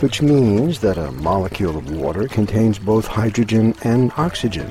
which means that a molecule of water contains both hydrogen and oxygen.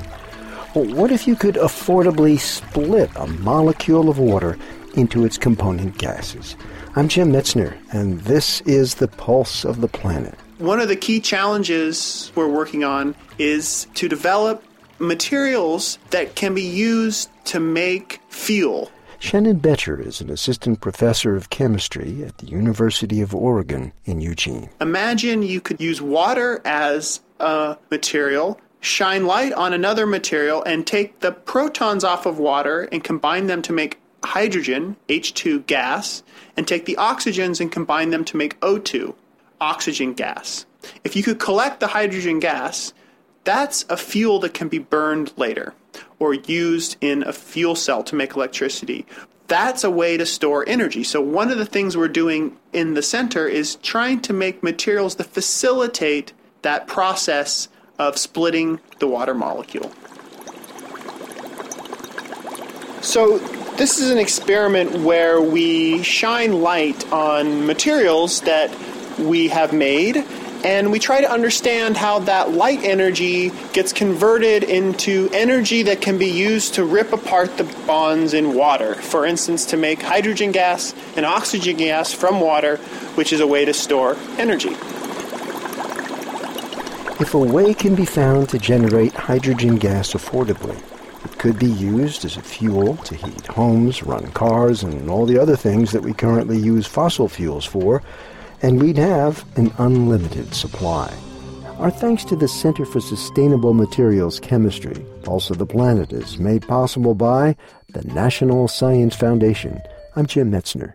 Well, what if you could affordably split a molecule of water into its component gases? I'm Jim Metzner, and this is the pulse of the planet. One of the key challenges we're working on is to develop materials that can be used to make fuel. Shannon Boettcher is an assistant professor of chemistry at the University of Oregon in Eugene. Imagine you could use water as a material, shine light on another material, and take the protons off of water and combine them to make hydrogen, H2 gas, and take the oxygens and combine them to make O2, oxygen gas. If you could collect the hydrogen gas, that's a fuel that can be burned later or used in a fuel cell to make electricity. That's a way to store energy. So, one of the things we're doing in the center is trying to make materials that facilitate that process of splitting the water molecule. So, this is an experiment where we shine light on materials that we have made and we try to understand how that light energy gets converted into energy that can be used to rip apart the bonds in water. For instance, to make hydrogen gas and oxygen gas from water, which is a way to store energy. If a way can be found to generate hydrogen gas affordably, it could be used as a fuel to heat homes, run cars, and all the other things that we currently use fossil fuels for and we'd have an unlimited supply. Our thanks to the Center for Sustainable Materials Chemistry, Pulse of the Planet, is made possible by the National Science Foundation. I'm Jim Metzner.